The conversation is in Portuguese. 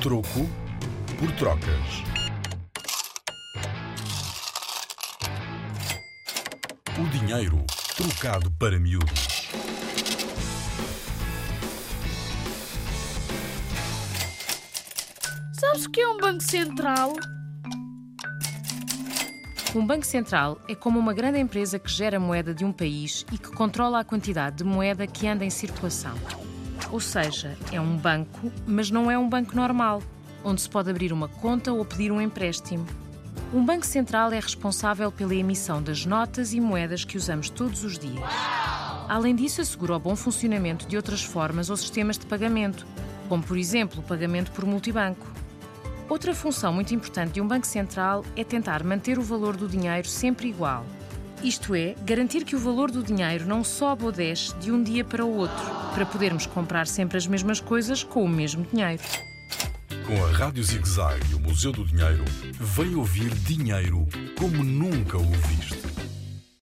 Troco por trocas. O dinheiro trocado para miúdos. Sabes o que é um banco central? Um banco central é como uma grande empresa que gera moeda de um país e que controla a quantidade de moeda que anda em circulação. Ou seja, é um banco, mas não é um banco normal, onde se pode abrir uma conta ou pedir um empréstimo. Um banco central é responsável pela emissão das notas e moedas que usamos todos os dias. Além disso, assegura o bom funcionamento de outras formas ou sistemas de pagamento, como por exemplo o pagamento por multibanco. Outra função muito importante de um banco central é tentar manter o valor do dinheiro sempre igual. Isto é, garantir que o valor do dinheiro não sobe ou desce de um dia para o outro, para podermos comprar sempre as mesmas coisas com o mesmo dinheiro. Com a Rádio Zig Zag e o Museu do Dinheiro, vem ouvir dinheiro como nunca o viste.